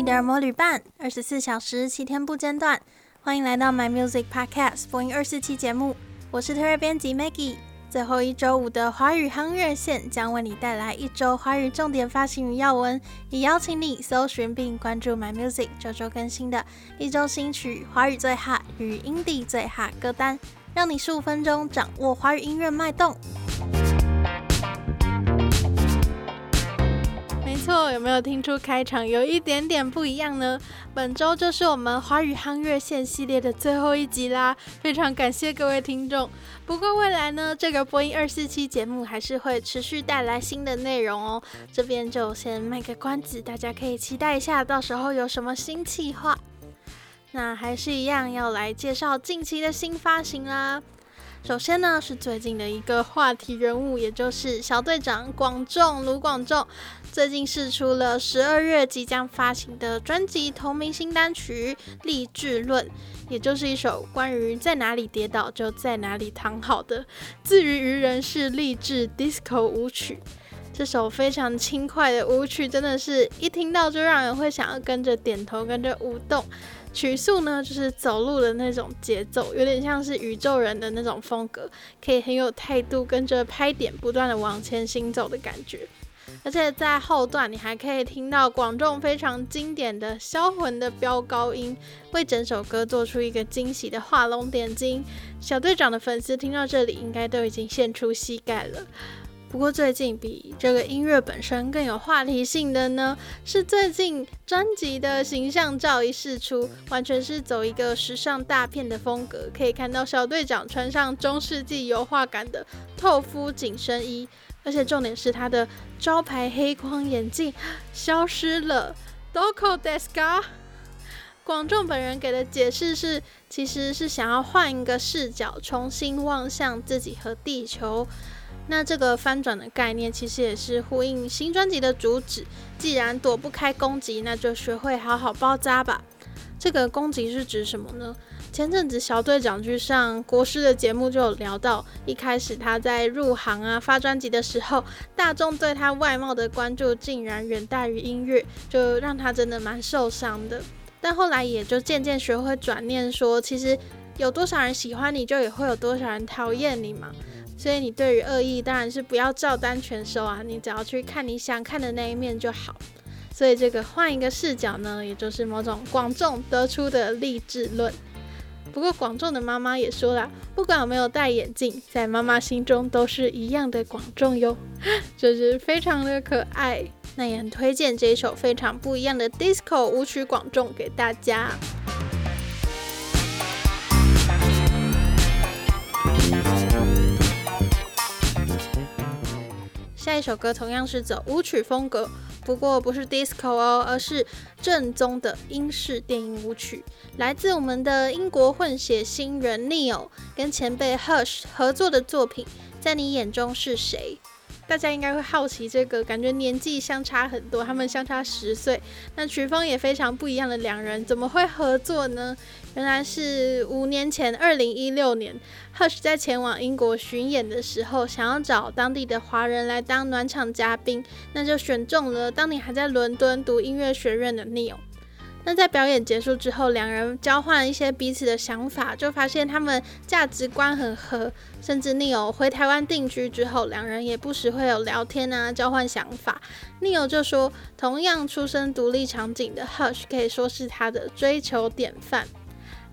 你的耳膜旅伴，二十四小时七天不间断。欢迎来到 My Music Podcast 播音二四期节目，我是特约编辑 Maggie。最后一周五的华语夯热线将为你带来一周华语重点发行与要闻，也邀请你搜寻并关注 My Music 周周更新的一周新曲、华语最 hot 与 Indie 最 hot 歌单，让你十五分钟掌握华语音乐脉动。错，有没有听出开场有一点点不一样呢？本周就是我们华语夯热线系列的最后一集啦，非常感谢各位听众。不过未来呢，这个播音二四七节目还是会持续带来新的内容哦。这边就先卖个关子，大家可以期待一下，到时候有什么新企划。那还是一样要来介绍近期的新发行啦。首先呢，是最近的一个话题人物，也就是小队长广仲卢广仲，最近试出了十二月即将发行的专辑同名新单曲《励志论》，也就是一首关于在哪里跌倒就在哪里躺好的自娱娱人式励志 disco 舞曲。这首非常轻快的舞曲，真的是一听到就让人会想要跟着点头，跟着舞动。曲速呢，就是走路的那种节奏，有点像是宇宙人的那种风格，可以很有态度，跟着拍点不断的往前行走的感觉。而且在后段，你还可以听到广众非常经典的销魂的飙高音，为整首歌做出一个惊喜的画龙点睛。小队长的粉丝听到这里，应该都已经献出膝盖了。不过最近比这个音乐本身更有话题性的呢，是最近专辑的形象照一释出，完全是走一个时尚大片的风格。可以看到小队长穿上中世纪油画感的透肤紧身衣，而且重点是他的招牌黑框眼镜消失了。Doko Deska，广仲本人给的解释是，其实是想要换一个视角，重新望向自己和地球。那这个翻转的概念，其实也是呼应新专辑的主旨。既然躲不开攻击，那就学会好好包扎吧。这个攻击是指什么呢？前阵子小队长去上国师的节目，就有聊到，一开始他在入行啊发专辑的时候，大众对他外貌的关注竟然远大于音乐，就让他真的蛮受伤的。但后来也就渐渐学会转念说，其实有多少人喜欢你，就也会有多少人讨厌你嘛。所以你对于恶意当然是不要照单全收啊，你只要去看你想看的那一面就好。所以这个换一个视角呢，也就是某种广众得出的励志论。不过广众的妈妈也说了，不管有没有戴眼镜，在妈妈心中都是一样的广众哟，就是非常的可爱。那也很推荐这一首非常不一样的 disco 舞曲广众给大家。下一首歌同样是走舞曲风格，不过不是 disco 哦，而是正宗的英式电音舞曲，来自我们的英国混血新人 Ne-Yo 跟前辈 Hush 合作的作品，在你眼中是谁？大家应该会好奇这个，感觉年纪相差很多，他们相差十岁，那曲风也非常不一样的两人，怎么会合作呢？原来是五年前，二零一六年，Hush 在前往英国巡演的时候，想要找当地的华人来当暖场嘉宾，那就选中了当年还在伦敦读音乐学院的 Ne-Yo。那在表演结束之后，两人交换一些彼此的想法，就发现他们价值观很合，甚至 n e o 回台湾定居之后，两人也不时会有聊天啊，交换想法。n e o 就说，同样出身独立场景的 Hush 可以说是他的追求典范。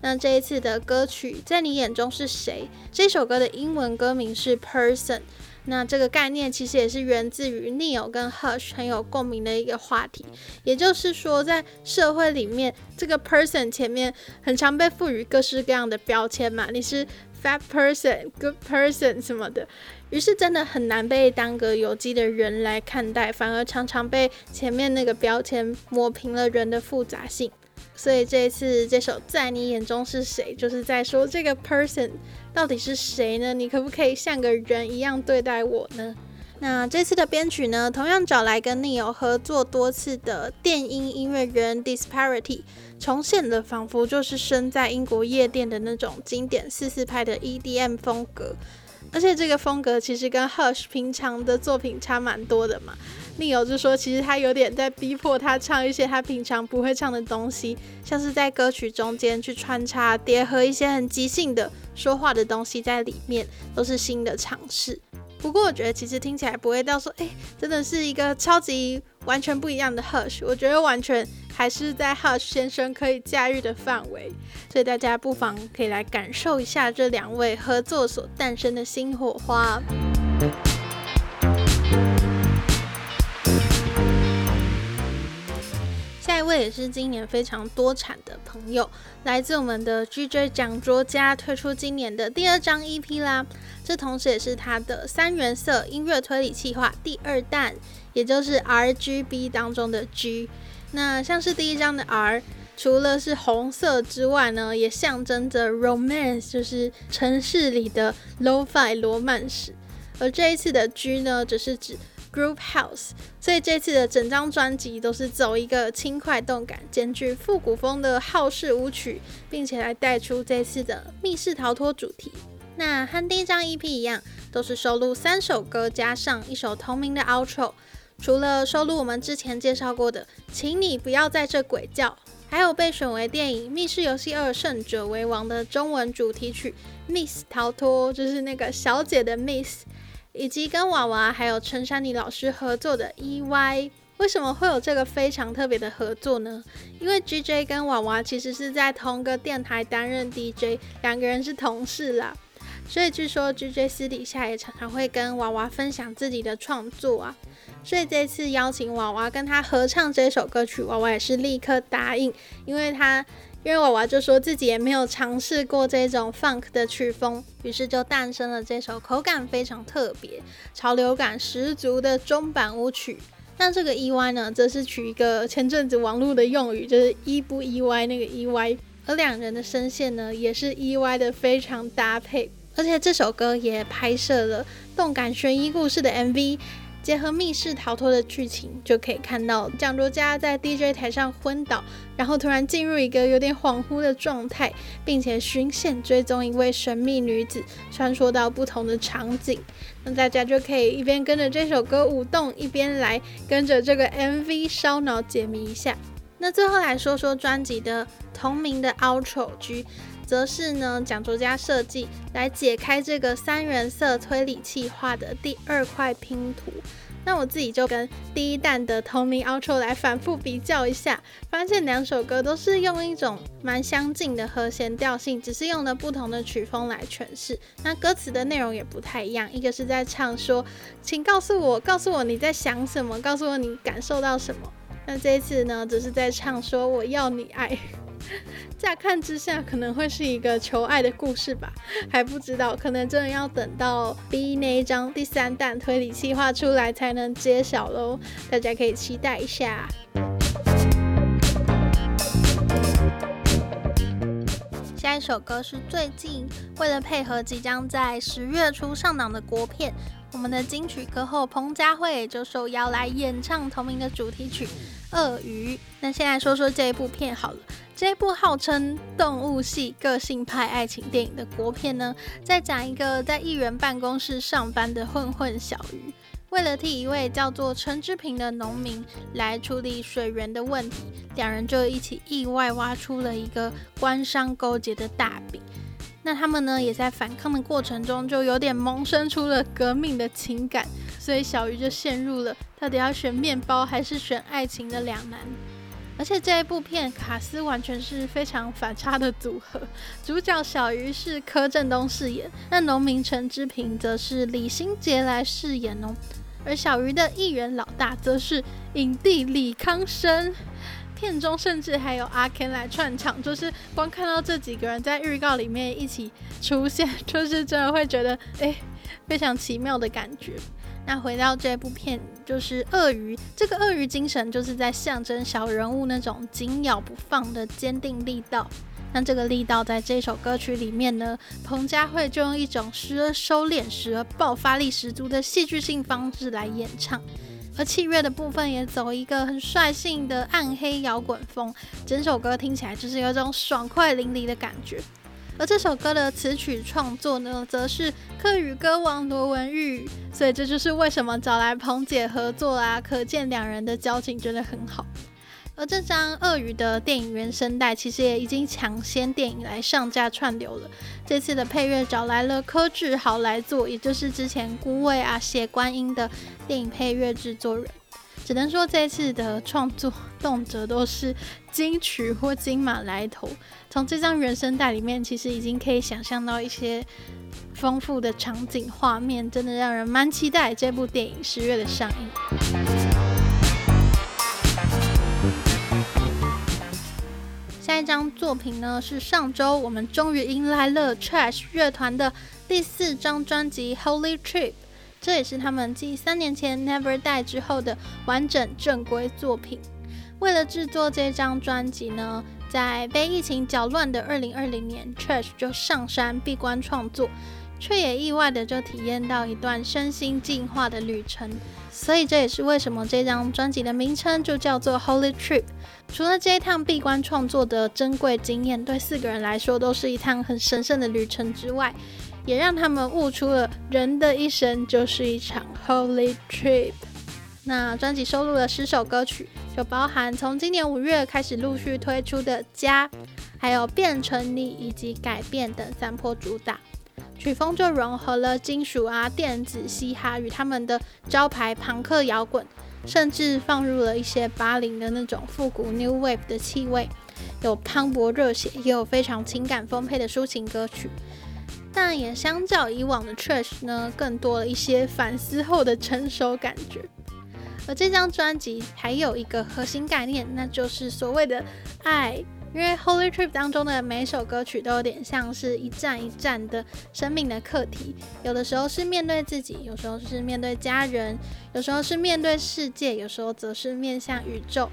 那这一次的歌曲在你眼中是谁？这首歌的英文歌名是 Person。那这个概念其实也是源自于 n e o 跟 Hush 很有共鸣的一个话题，也就是说，在社会里面，这个 person 前面很常被赋予各式各样的标签嘛，你是 fat person、good person 什么的，于是真的很难被当个有机的人来看待，反而常常被前面那个标签抹平了人的复杂性。所以这一次这首在你眼中是谁，就是在说这个 person 到底是谁呢？你可不可以像个人一样对待我呢？那这次的编曲呢，同样找来跟 Neo 合作多次的电音音乐人 Disparity，重现了仿佛就是身在英国夜店的那种经典四四拍的 EDM 风格。而且这个风格其实跟 Hush 平常的作品差蛮多的嘛。另有就说，其实他有点在逼迫他唱一些他平常不会唱的东西，像是在歌曲中间去穿插叠合一些很即兴的说话的东西在里面，都是新的尝试。不过我觉得其实听起来不会到说，哎，真的是一个超级完全不一样的 Hush。我觉得完全还是在 Hush 先生可以驾驭的范围，所以大家不妨可以来感受一下这两位合作所诞生的新火花。位也是今年非常多产的朋友，来自我们的 GJ 蒋卓家推出今年的第二张 EP 啦。这同时也是他的三原色音乐推理计划第二弹，也就是 RGB 当中的 G。那像是第一张的 R，除了是红色之外呢，也象征着 Romance，就是城市里的 Lo-Fi 罗曼史。而这一次的 G 呢，则是指 Group House。所以这次的整张专辑都是走一个轻快动感，兼具复古风的好式舞曲，并且来带出这次的密室逃脱主题。那和第一张 EP 一样，都是收录三首歌加上一首同名的 Outro。除了收录我们之前介绍过的《请你不要在这鬼叫》，还有被选为电影《密室游戏二：胜者为王》的中文主题曲《Miss 逃脱》，就是那个小姐的 Miss，以及跟娃娃还有陈珊妮老师合作的《EY》。为什么会有这个非常特别的合作呢？因为 GJ 跟娃娃其实是在同个电台担任 DJ，两个人是同事啦。所以据说 GJ 私底下也常常会跟娃娃分享自己的创作啊，所以这次邀请娃娃跟他合唱这首歌曲，娃娃也是立刻答应，因为他因为娃娃就说自己也没有尝试过这种 funk 的曲风，于是就诞生了这首口感非常特别、潮流感十足的中版舞曲。那这个 EY 呢，则是取一个前阵子网络的用语，就是意不意外那个 EY，而两人的声线呢，也是 EY 的非常搭配。而且这首歌也拍摄了动感悬疑故事的 MV，结合密室逃脱的剧情，就可以看到蒋卓佳在 DJ 台上昏倒，然后突然进入一个有点恍惚的状态，并且循线追踪一位神秘女子，穿梭到不同的场景。那大家就可以一边跟着这首歌舞动，一边来跟着这个 MV 烧脑解谜一下。那最后来说说专辑的同名的 Outro G。则是呢，蒋卓嘉设计来解开这个三原色推理器画的第二块拼图。那我自己就跟第一弹的同名 outro 来反复比较一下，发现两首歌都是用一种蛮相近的和弦调性，只是用了不同的曲风来诠释。那歌词的内容也不太一样，一个是在唱说，请告诉我，告诉我你在想什么，告诉我你感受到什么。那这一次呢，只是在唱说我要你爱。乍看之下可能会是一个求爱的故事吧，还不知道，可能真的要等到 B 那一张第三弹推理企划出来才能揭晓喽，大家可以期待一下。下一首歌是最近为了配合即将在十月初上档的国片，我们的金曲歌后彭佳慧就受邀来演唱同名的主题曲《鳄鱼》。那先来说说这一部片好了。这部号称动物系个性派爱情电影的国片呢，在讲一个在议员办公室上班的混混小鱼，为了替一位叫做陈志平的农民来处理水源的问题，两人就一起意外挖出了一个官商勾结的大饼。那他们呢，也在反抗的过程中，就有点萌生出了革命的情感，所以小鱼就陷入了到底要选面包还是选爱情的两难。而且这一部片卡斯完全是非常反差的组合，主角小鱼是柯震东饰演，那农民陈之平则是李心洁来饰演哦，而小鱼的艺人老大则是影帝李康生，片中甚至还有阿 Ken 来串场，就是光看到这几个人在预告里面一起出现，就是真的会觉得哎，非常奇妙的感觉。那回到这部片，就是鳄鱼。这个鳄鱼精神，就是在象征小人物那种紧咬不放的坚定力道。那这个力道，在这首歌曲里面呢，彭佳慧就用一种时而收敛、时而爆发力十足的戏剧性方式来演唱。而器乐的部分也走一个很率性的暗黑摇滚风，整首歌听起来就是有一种爽快淋漓的感觉。而这首歌的词曲创作呢，则是客语歌王罗文玉，所以这就是为什么找来彭姐合作啊，可见两人的交情真的很好。而这张鳄鱼的电影原声带，其实也已经抢先电影来上架串流了。这次的配乐找来了柯智豪来做，也就是之前孤味啊、血观音的电影配乐制作人。只能说这次的创作 动辄都是金曲或金马来头。从这张原声带里面，其实已经可以想象到一些丰富的场景画面，真的让人蛮期待这部电影十月的上映。下一张作品呢，是上周我们终于迎来了 Trash 乐团的第四张专辑《Holy Trip》，这也是他们继三年前《Never Die》之后的完整正规作品。为了制作这张专辑呢，在被疫情搅乱的二零二零年，Trash 就上山闭关创作。却也意外的就体验到一段身心进化的旅程，所以这也是为什么这张专辑的名称就叫做 Holy Trip。除了这一趟闭关创作的珍贵经验，对四个人来说都是一趟很神圣的旅程之外，也让他们悟出了人的一生就是一场 Holy Trip。那专辑收录了十首歌曲，就包含从今年五月开始陆续推出的《家》，还有《变成你》以及《改变》等三波主打。曲风就融合了金属啊、电子、嘻哈与他们的招牌庞克摇滚，甚至放入了一些八零的那种复古 New Wave 的气味，有磅礴热血，也有非常情感丰沛的抒情歌曲。但也相较以往的 Trash 呢，更多了一些反思后的成熟感觉。而这张专辑还有一个核心概念，那就是所谓的爱。因为《Holy Trip》当中的每首歌曲都有点像是一站一站的生命的课题，有的时候是面对自己，有时候是面对家人，有时候是面对世界，有时候则是面向宇宙。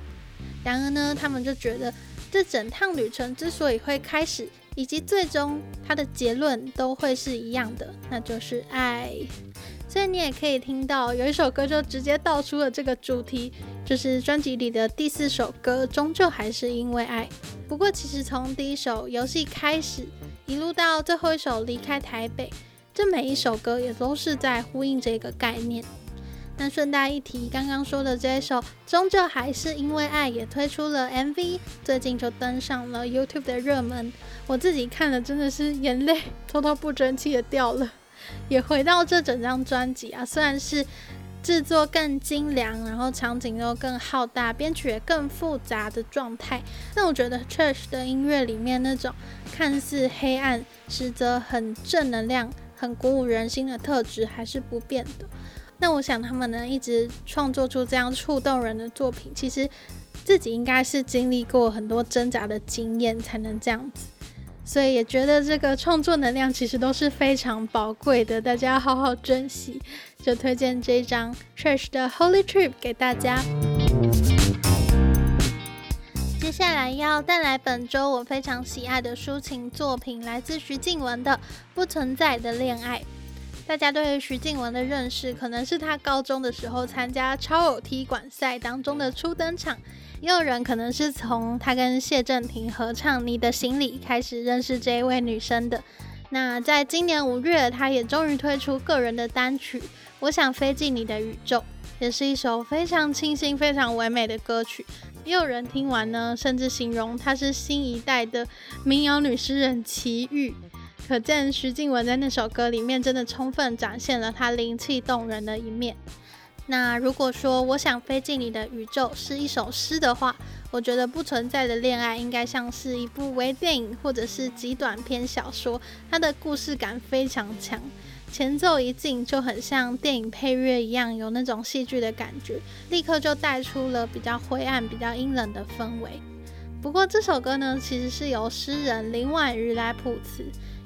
然而呢，他们就觉得这整趟旅程之所以会开始，以及最终它的结论都会是一样的，那就是爱。所以你也可以听到有一首歌就直接道出了这个主题，就是专辑里的第四首歌，终究还是因为爱。不过其实从第一首游戏开始，一路到最后一首离开台北，这每一首歌也都是在呼应这个概念。那顺带一提，刚刚说的这一首终究还是因为爱，也推出了 MV，最近就登上了 YouTube 的热门。我自己看了真的是眼泪偷偷不争气的掉了。也回到这整张专辑啊，虽然是制作更精良，然后场景又更浩大，编曲也更复杂的状态，但我觉得 Trash 的音乐里面那种看似黑暗，实则很正能量、很鼓舞人心的特质还是不变的。那我想他们能一直创作出这样触动人的作品，其实自己应该是经历过很多挣扎的经验才能这样子。所以也觉得这个创作能量其实都是非常宝贵的，大家要好好珍惜。就推荐这张 Trash 的 Holy Trip 给大家。接下来要带来本周我非常喜爱的抒情作品，来自徐静雯的《不存在的恋爱》。大家对于徐静雯的认识，可能是她高中的时候参加超偶踢馆赛当中的初登场。也有人可能是从她跟谢震廷合唱《你的行李》开始认识这一位女生的。那在今年五月，她也终于推出个人的单曲《我想飞进你的宇宙》，也是一首非常清新、非常唯美的歌曲。也有人听完呢，甚至形容她是新一代的民谣女诗人齐豫。可见徐静雯在那首歌里面真的充分展现了她灵气动人的一面。那如果说我想飞进你的宇宙是一首诗的话，我觉得不存在的恋爱应该像是一部微电影或者是极短篇小说，它的故事感非常强，前奏一进就很像电影配乐一样，有那种戏剧的感觉，立刻就带出了比较灰暗、比较阴冷的氛围。不过这首歌呢，其实是由诗人林婉瑜来谱词，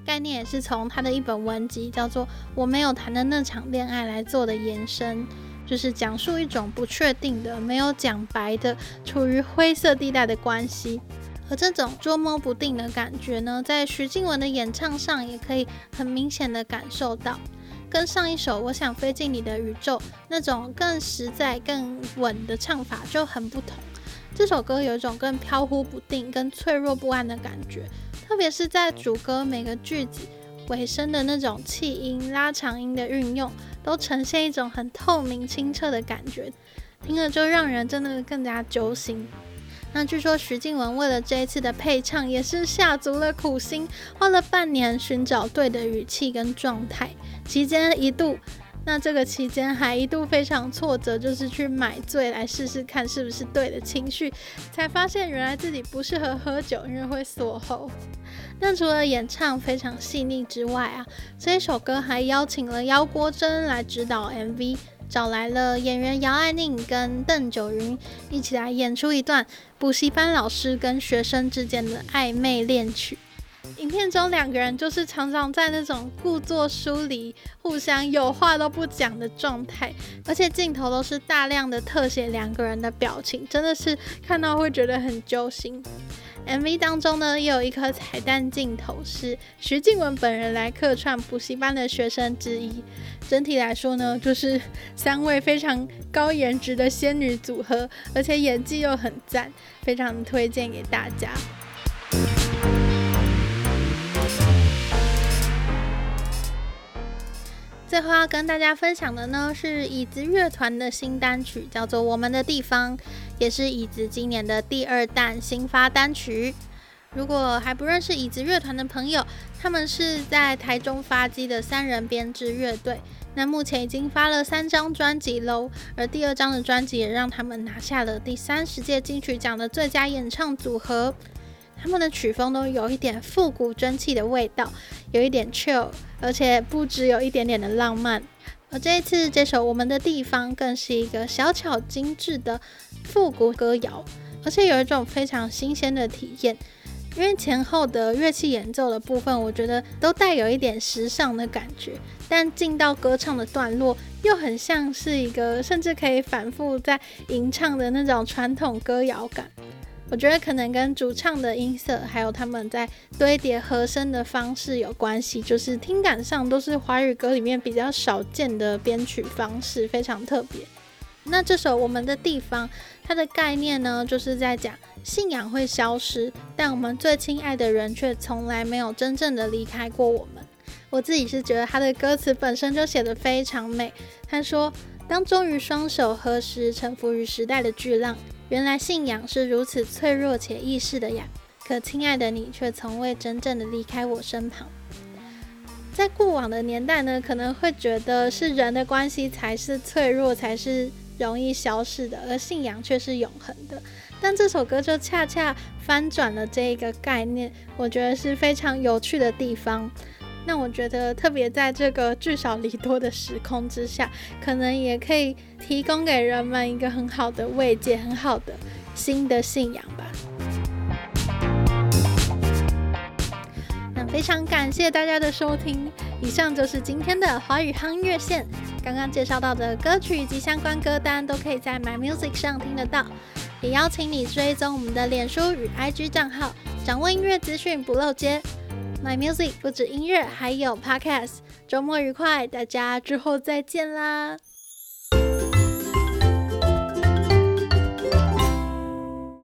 概念也是从他的一本文集叫做《我没有谈的那场恋爱》来做的延伸。就是讲述一种不确定的、没有讲白的、处于灰色地带的关系，而这种捉摸不定的感觉呢，在徐静雯的演唱上也可以很明显的感受到，跟上一首《我想飞进你的宇宙》那种更实在、更稳的唱法就很不同。这首歌有一种更飘忽不定、更脆弱不安的感觉。特别是在主歌每个句子尾声的那种气音、拉长音的运用，都呈现一种很透明清澈的感觉，听了就让人真的更加揪心。那据说徐静雯为了这一次的配唱，也是下足了苦心，花了半年寻找对的语气跟状态，期间一度。那这个期间还一度非常挫折，就是去买醉来试试看是不是对的情绪，才发现原来自己不适合喝酒，因为会锁喉。那除了演唱非常细腻之外啊，这一首歌还邀请了姚国珍来指导 MV，找来了演员姚爱宁跟邓九云一起来演出一段补习班老师跟学生之间的暧昧恋曲。影片中两个人就是常常在那种故作疏离、互相有话都不讲的状态，而且镜头都是大量的特写两个人的表情，真的是看到会觉得很揪心。MV 当中呢，也有一颗彩蛋镜头是徐静雯本人来客串补习班的学生之一。整体来说呢，就是三位非常高颜值的仙女组合，而且演技又很赞，非常推荐给大家。最后要跟大家分享的呢，是椅子乐团的新单曲，叫做《我们的地方》，也是椅子今年的第二弹新发单曲。如果还不认识椅子乐团的朋友，他们是在台中发迹的三人编制乐队，那目前已经发了三张专辑喽，而第二张的专辑也让他们拿下了第三十届金曲奖的最佳演唱组合。他们的曲风都有一点复古蒸汽的味道，有一点 chill，而且不只有一点点的浪漫。而这一次这首《我们的地方》更是一个小巧精致的复古歌谣，而且有一种非常新鲜的体验。因为前后的乐器演奏的部分，我觉得都带有一点时尚的感觉，但进到歌唱的段落，又很像是一个甚至可以反复在吟唱的那种传统歌谣感。我觉得可能跟主唱的音色，还有他们在堆叠和声的方式有关系，就是听感上都是华语歌里面比较少见的编曲方式，非常特别。那这首《我们的地方》，它的概念呢，就是在讲信仰会消失，但我们最亲爱的人却从来没有真正的离开过我们。我自己是觉得他的歌词本身就写得非常美。他说：“当终于双手合十，臣服于时代的巨浪。”原来信仰是如此脆弱且易逝的呀！可亲爱的你却从未真正的离开我身旁。在过往的年代呢，可能会觉得是人的关系才是脆弱，才是容易消逝的，而信仰却是永恒的。但这首歌就恰恰翻转了这一个概念，我觉得是非常有趣的地方。那我觉得，特别在这个聚少离多的时空之下，可能也可以提供给人们一个很好的慰藉，很好的新的信仰吧。那非常感谢大家的收听，以上就是今天的华语夯乐线。刚刚介绍到的歌曲以及相关歌单，都可以在 My Music 上听得到。也邀请你追踪我们的脸书与 IG 账号，掌握音乐资讯不漏接。My Music 不止音乐，还有 Podcast。周末愉快，大家之后再见啦！